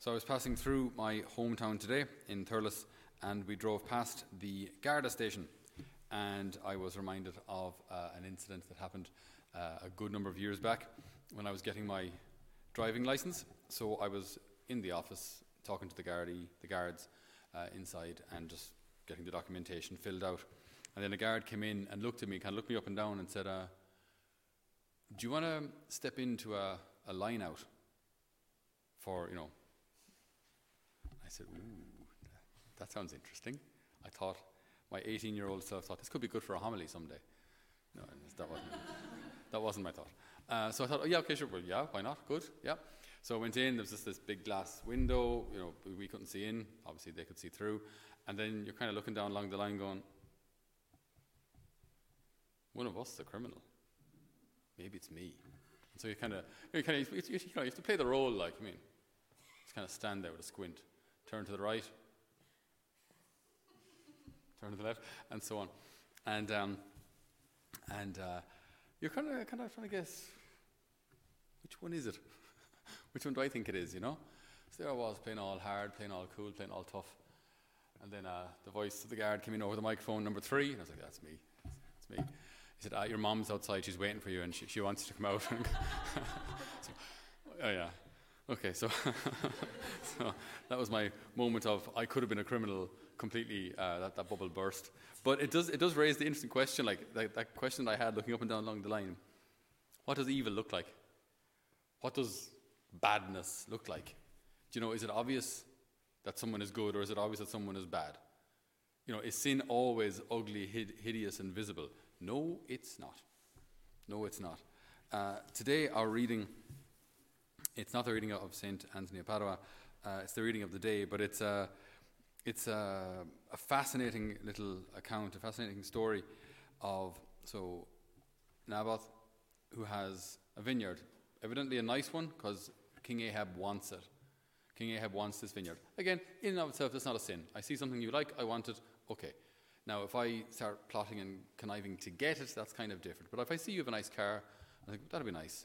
So I was passing through my hometown today in Thurles, and we drove past the Garda station, and I was reminded of uh, an incident that happened uh, a good number of years back when I was getting my driving license. So I was in the office talking to the gardaí, the guards uh, inside, and just getting the documentation filled out. And then a guard came in and looked at me, kind of looked me up and down, and said, uh, "Do you want to step into a, a line out for you know?" I said, "Ooh, that sounds interesting." I thought my 18-year-old self thought this could be good for a homily someday. No, that wasn't. that wasn't my thought. Uh, so I thought, oh yeah, okay, sure, well, yeah, why not? Good, yeah. So I went in. There was just this big glass window. You know, we couldn't see in. Obviously, they could see through. And then you're kind of looking down along the line, going, "One of us is a criminal. Maybe it's me." And so you kind of, you kind of, you, you, you, have to play the role. Like, I mean, just kind of stand there with a squint, turn to the right, turn to the left, and so on. And um, and uh, you're kind of kind of trying to guess which one is it. Which one do I think it is, you know? So there I was, playing all hard, playing all cool, playing all tough. And then uh, the voice of the guard came in over the microphone, number three, and I was like, that's me. That's me. He said, ah, your mom's outside, she's waiting for you, and she, she wants you to come out. so, oh, yeah. Okay, so, so that was my moment of I could have been a criminal completely, uh, that, that bubble burst. But it does, it does raise the interesting question, like that, that question I had looking up and down along the line. What does evil look like? What does badness look like? Do you know, is it obvious that someone is good or is it obvious that someone is bad? You know, is sin always ugly, hid- hideous, and visible? No, it's not. No, it's not. Uh, today, our reading, it's not the reading of St. Anthony of Padua, uh, it's the reading of the day, but it's, a, it's a, a fascinating little account, a fascinating story of, so, Naboth, who has a vineyard Evidently a nice one because King Ahab wants it. King Ahab wants this vineyard. Again, in and of itself, that's not a sin. I see something you like, I want it, okay. Now, if I start plotting and conniving to get it, that's kind of different. But if I see you have a nice car, I think, that'll be nice.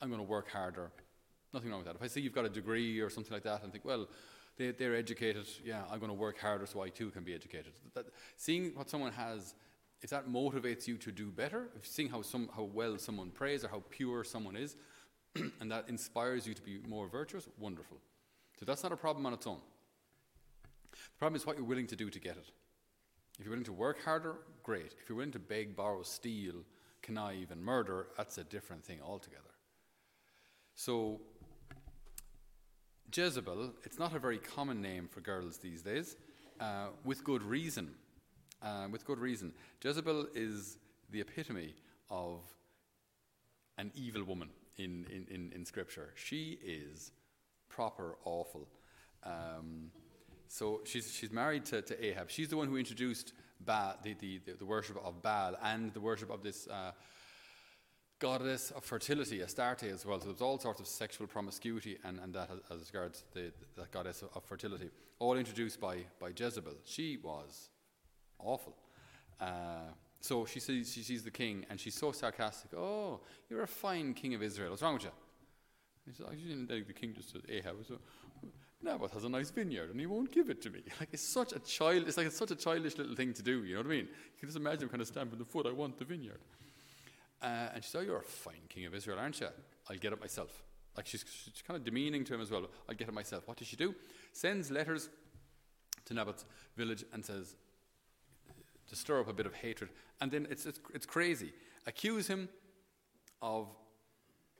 I'm going to work harder. Nothing wrong with that. If I see you've got a degree or something like that, and think, well, they, are educated, yeah, I'm going to work harder so I too can be educated. That, seeing what someone has, if that motivates you to do better, if seeing how, some, how well someone prays or how pure someone is, and that inspires you to be more virtuous, wonderful. So that's not a problem on its own. The problem is what you're willing to do to get it. If you're willing to work harder, great. If you're willing to beg, borrow, steal, connive, and murder, that's a different thing altogether. So, Jezebel, it's not a very common name for girls these days, uh, with good reason. Uh, with good reason. Jezebel is the epitome of an evil woman in, in, in, in Scripture. She is proper awful. Um, so she's, she's married to, to Ahab. She's the one who introduced Baal, the, the, the worship of Baal and the worship of this uh, goddess of fertility, Astarte, as well. So there's all sorts of sexual promiscuity and, and that as, as regards the, the goddess of fertility, all introduced by, by Jezebel. She was awful. Uh, so she sees, she sees the king and she's so sarcastic. Oh, you're a fine king of Israel. What's wrong with you? he says, I the king just said, Ahab. So, Naboth has a nice vineyard and he won't give it to me. Like it's such a child, it's like it's such a childish little thing to do. You know what I mean? You can just imagine him kind of stamping the foot. I want the vineyard. Uh, and she said, oh, you're a fine king of Israel, aren't you? I'll get it myself. Like she's, she's kind of demeaning to him as well. I'll get it myself. What does she do? Sends letters to Naboth's village and says, to stir up a bit of hatred. And then it's, it's, it's crazy. Accuse him of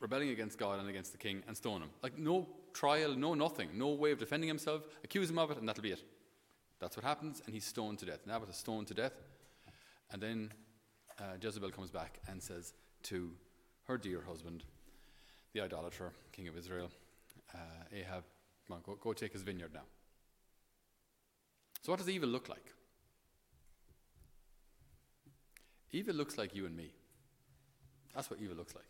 rebelling against God and against the king and stone him. Like no trial, no nothing, no way of defending himself. Accuse him of it, and that'll be it. That's what happens, and he's stoned to death. Naboth is stoned to death. And then uh, Jezebel comes back and says to her dear husband, the idolater, king of Israel, uh, Ahab, come on, go, go take his vineyard now. So, what does evil look like? Evil looks like you and me. That's what evil looks like.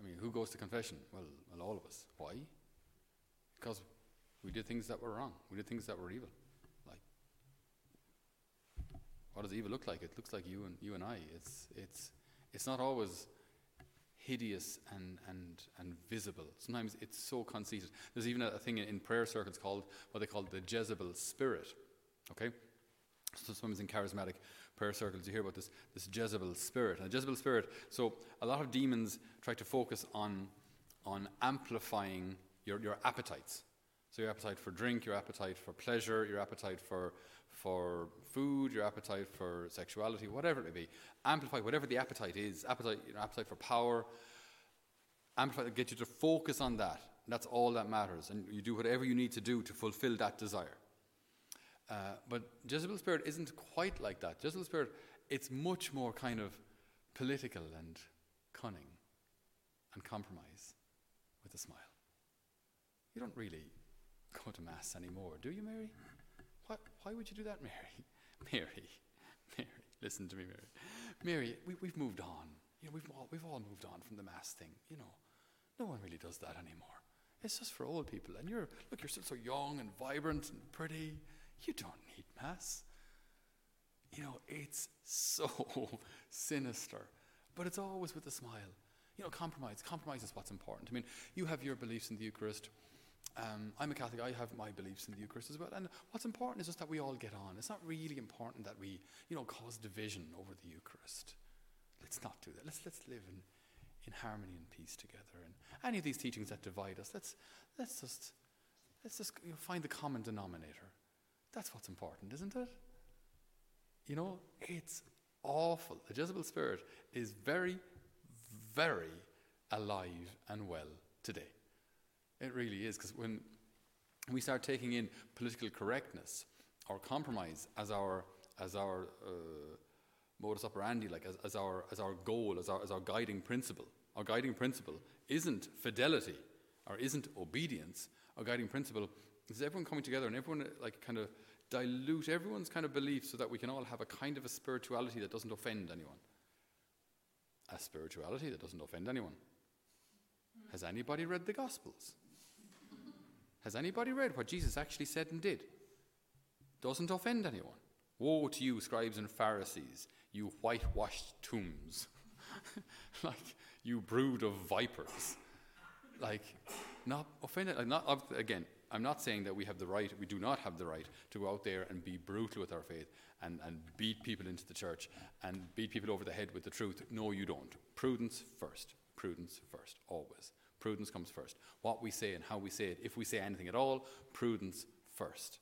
I mean, who goes to confession? Well, well, all of us. Why? Because we did things that were wrong. We did things that were evil. What does evil look like? It looks like you and you and I. It's it's it's not always hideous and, and, and visible. Sometimes it's so conceited. There's even a, a thing in, in, prayer circles called what they call the Jezebel spirit. Okay? So sometimes in charismatic prayer circles you hear about this, this Jezebel spirit. And Jezebel spirit, so a lot of demons try to focus on, on amplifying your, your appetites. So your appetite for drink, your appetite for pleasure, your appetite for, for food, your appetite for sexuality, whatever it may be. Amplify whatever the appetite is. Appetite, you know, appetite for power. Amplify, get you to focus on that. That's all that matters. And you do whatever you need to do to fulfill that desire. Uh, but Jezebel spirit isn't quite like that. Jezebel spirit, it's much more kind of political and cunning and compromise with a smile. You don't really go to Mass anymore, do you, Mary? Why, why would you do that, Mary? Mary, Mary, listen to me, Mary. Mary, we, we've moved on. You know, we've all, we've all moved on from the Mass thing. You know, no one really does that anymore. It's just for old people. And you're, look, you're still so young and vibrant and pretty. You don't need Mass. You know, it's so sinister. But it's always with a smile. You know, compromise. Compromise is what's important. I mean, you have your beliefs in the Eucharist. Um, I'm a Catholic, I have my beliefs in the Eucharist as well. And what's important is just that we all get on. It's not really important that we, you know, cause division over the Eucharist. Let's not do that. Let's, let's live in, in harmony and peace together. And any of these teachings that divide us, let's, let's just, let's just you know, find the common denominator. That's what's important, isn't it? You know, it's awful. The Jezebel spirit is very, very alive and well today. It really is, because when we start taking in political correctness or compromise as our, as our uh, modus operandi, like as, as, our, as our goal, as our, as our guiding principle, our guiding principle isn't fidelity or isn't obedience. Our guiding principle is everyone coming together and everyone like kind of dilute everyone's kind of belief so that we can all have a kind of a spirituality that doesn't offend anyone. A spirituality that doesn't offend anyone. Has anybody read the Gospels? Has anybody read what Jesus actually said and did? Doesn't offend anyone. Woe to you, scribes and Pharisees, you whitewashed tombs. like, you brood of vipers. Like, not offended. Like not, again, I'm not saying that we have the right, we do not have the right to go out there and be brutal with our faith and, and beat people into the church and beat people over the head with the truth. No, you don't. Prudence first. Prudence first, always. Prudence comes first. What we say and how we say it, if we say anything at all, prudence first.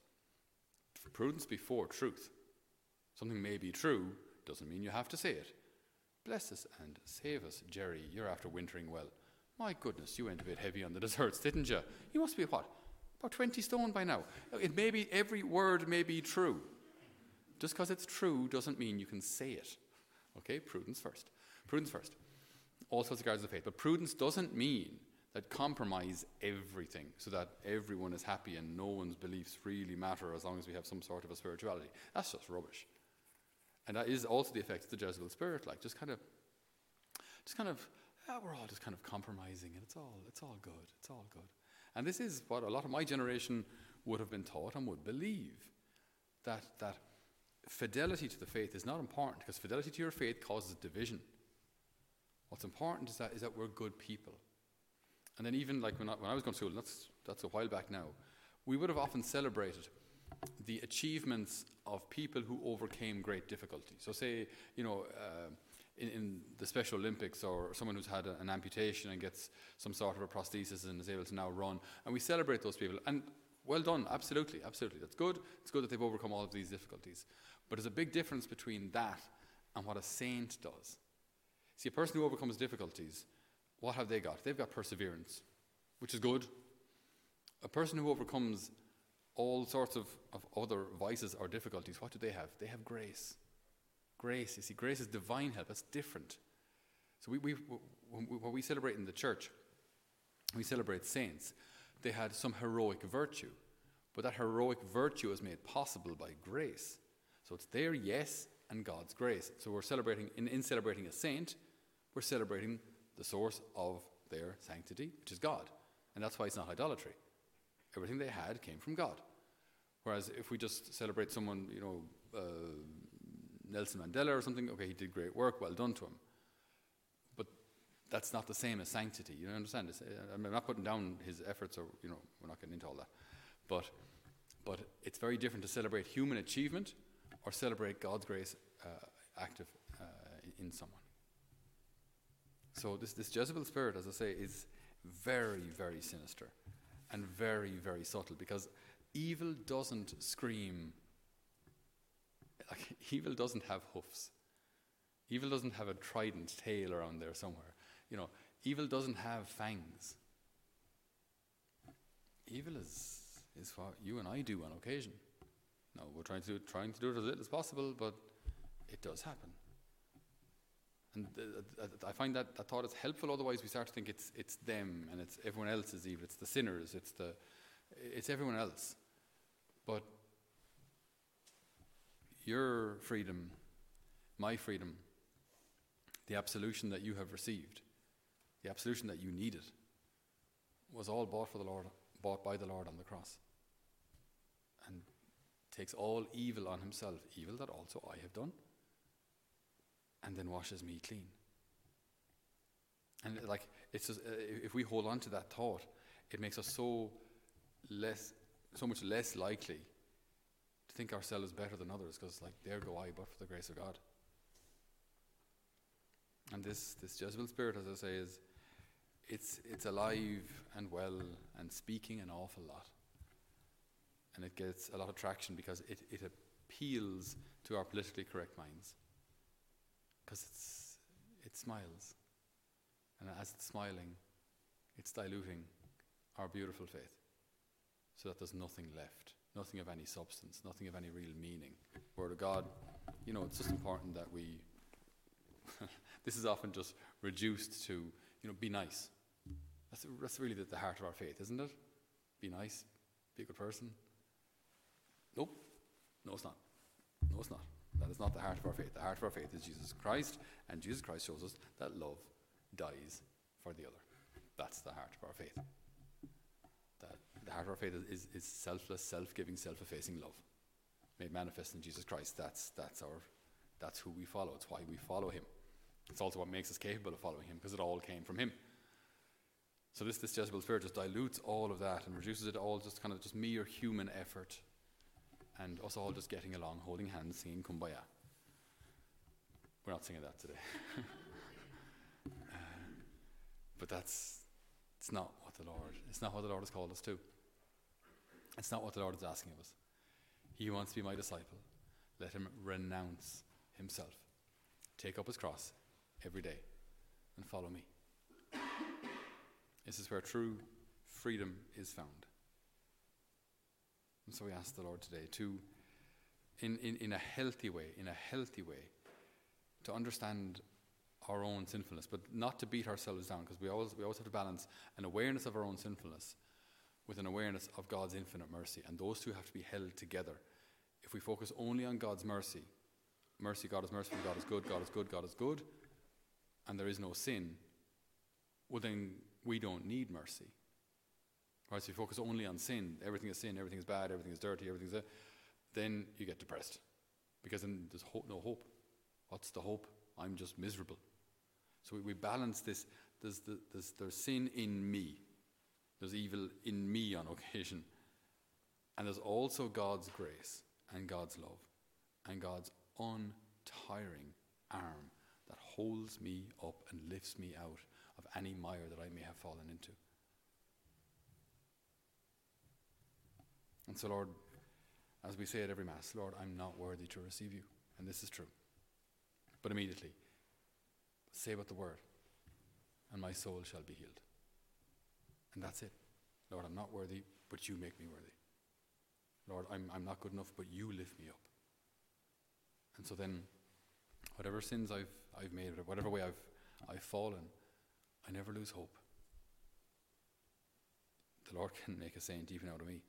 Prudence before truth. Something may be true, doesn't mean you have to say it. Bless us and save us, Jerry. You're after wintering well. My goodness, you went a bit heavy on the desserts, didn't you? You must be what? About 20 stone by now. It may be, every word may be true. Just because it's true doesn't mean you can say it. Okay, prudence first. Prudence first. All sorts of guards of faith. But prudence doesn't mean that compromise everything so that everyone is happy and no one's beliefs really matter as long as we have some sort of a spirituality. That's just rubbish. And that is also the effect of the Jezebel spirit, like just kind of, just kind of, yeah, we're all just kind of compromising and it's all, it's all good, it's all good. And this is what a lot of my generation would have been taught and would believe, that, that fidelity to the faith is not important because fidelity to your faith causes division. What's important is that, is that we're good people and then even like when I, when I was going to school, that's, that's a while back now, we would have often celebrated the achievements of people who overcame great difficulty. So say, you know, uh, in, in, the Special Olympics or someone who's had a, an amputation and gets some sort of a prosthesis and is able to now run. And we celebrate those people. And well done, absolutely, absolutely. That's good. It's good that they've overcome all of these difficulties. But there's a big difference between that and what a saint does. See, a person who overcomes difficulties what have they got? They've got perseverance, which is good. A person who overcomes all sorts of, of other vices or difficulties, what do they have? They have grace. Grace, you see, grace is divine help. That's different. So we, we, when we celebrate in the church, we celebrate saints. They had some heroic virtue, but that heroic virtue is made possible by grace. So it's their yes and God's grace. So we're celebrating, in, in celebrating a saint, we're celebrating the source of their sanctity, which is God. And that's why it's not idolatry. Everything they had came from God. Whereas if we just celebrate someone, you know, uh, Nelson Mandela or something, okay, he did great work, well done to him. But that's not the same as sanctity. You understand? It's, uh, I'm not putting down his efforts, or you know, we're not getting into all that. But, but it's very different to celebrate human achievement or celebrate God's grace uh, active uh, in someone. So this this Jezebel spirit, as I say, is very very sinister and very very subtle because evil doesn't scream. Like evil doesn't have hoofs. Evil doesn't have a trident tail around there somewhere. You know, evil doesn't have fangs. Evil is, is what you and I do on occasion. No, we're trying to, do, trying to do it as little as possible, but it does happen. And uh, I find that, that thought is helpful, otherwise we start to think it's, it's them and it's everyone else is evil. It's the sinners, it's, the, it's everyone else. But your freedom, my freedom, the absolution that you have received, the absolution that you needed, was all bought for the Lord, bought by the Lord on the cross. And takes all evil on himself, evil that also I have done, and then washes me clean. And like it's just, uh, if we hold on to that thought, it makes us so less, so much less likely to think ourselves better than others, because like there go I, but for the grace of God. And this, this Jezebel spirit, as I say, is it's, it's alive and well and speaking an awful lot. And it gets a lot of traction because it, it appeals to our politically correct minds. Because it's, it smiles. And as it's smiling, it's diluting our beautiful faith so that there's nothing left, nothing of any substance, nothing of any real meaning. Word of God, you know, it's just important that we this is often just reduced to, you know, be nice. That's, that's really the, the heart of our faith, isn't it? Be nice, be a good person. Nope. No, it's not. No, it's not. That is not the heart of our faith. The heart of our faith is Jesus Christ, and Jesus Christ shows us that love dies for the other. That's the heart of our faith. That the heart of our faith is, is, selfless, self-giving, self-effacing love made manifest in Jesus Christ. That's, that's, our, that's who we follow. It's why we follow him. It's also what makes us capable of following him because it all came from him. So this, this Jezebel spirit just dilutes all of that and reduces it all just kind of just mere human effort and us all just getting along, holding hands, singing Kumbaya. We're not singing that today. uh, but that's it's not what the Lord, it's not what the Lord has called us to. It's not what the Lord is asking of us. He wants to be my disciple. Let him renounce himself. Take up his cross every day and follow me. This is where true freedom is found. And so we ask the Lord today to, in, in, in a healthy way, in a healthy way, to understand our own sinfulness, but not to beat ourselves down, because we always, we always have to balance an awareness of our own sinfulness with an awareness of God's infinite mercy. And those two have to be held together. If we focus only on God's mercy, mercy, God is merciful, God is good, God is good, God is good, and there is no sin, well, then we don't need mercy. Right? So you focus only on sin, everything is sin, everything is bad, everything is dirty, everything is. Then you get depressed because then there's no hope. What's the hope? I'm just miserable. So we, we balance this. There's, the, there's, there's sin in me, there's evil in me on occasion. And there's also God's grace and God's love and God's untiring arm that holds me up and lifts me out of any mire that I may have fallen into. And so, Lord, as we say at every Mass, Lord, I'm not worthy to receive you. And this is true. But immediately, say but the word, and my soul shall be healed. And that's it. Lord, I'm not worthy, but you make me worthy. Lord, I'm, I'm not good enough, but you lift me up. And so then, whatever sins I've, I've made, whatever way I've, I've fallen, I never lose hope. The Lord can make a saint even out of me.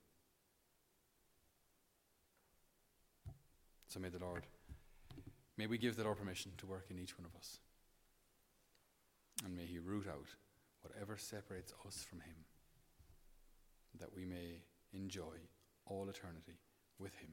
So may the Lord, may we give the Lord permission to work in each one of us. And may He root out whatever separates us from Him, that we may enjoy all eternity with Him.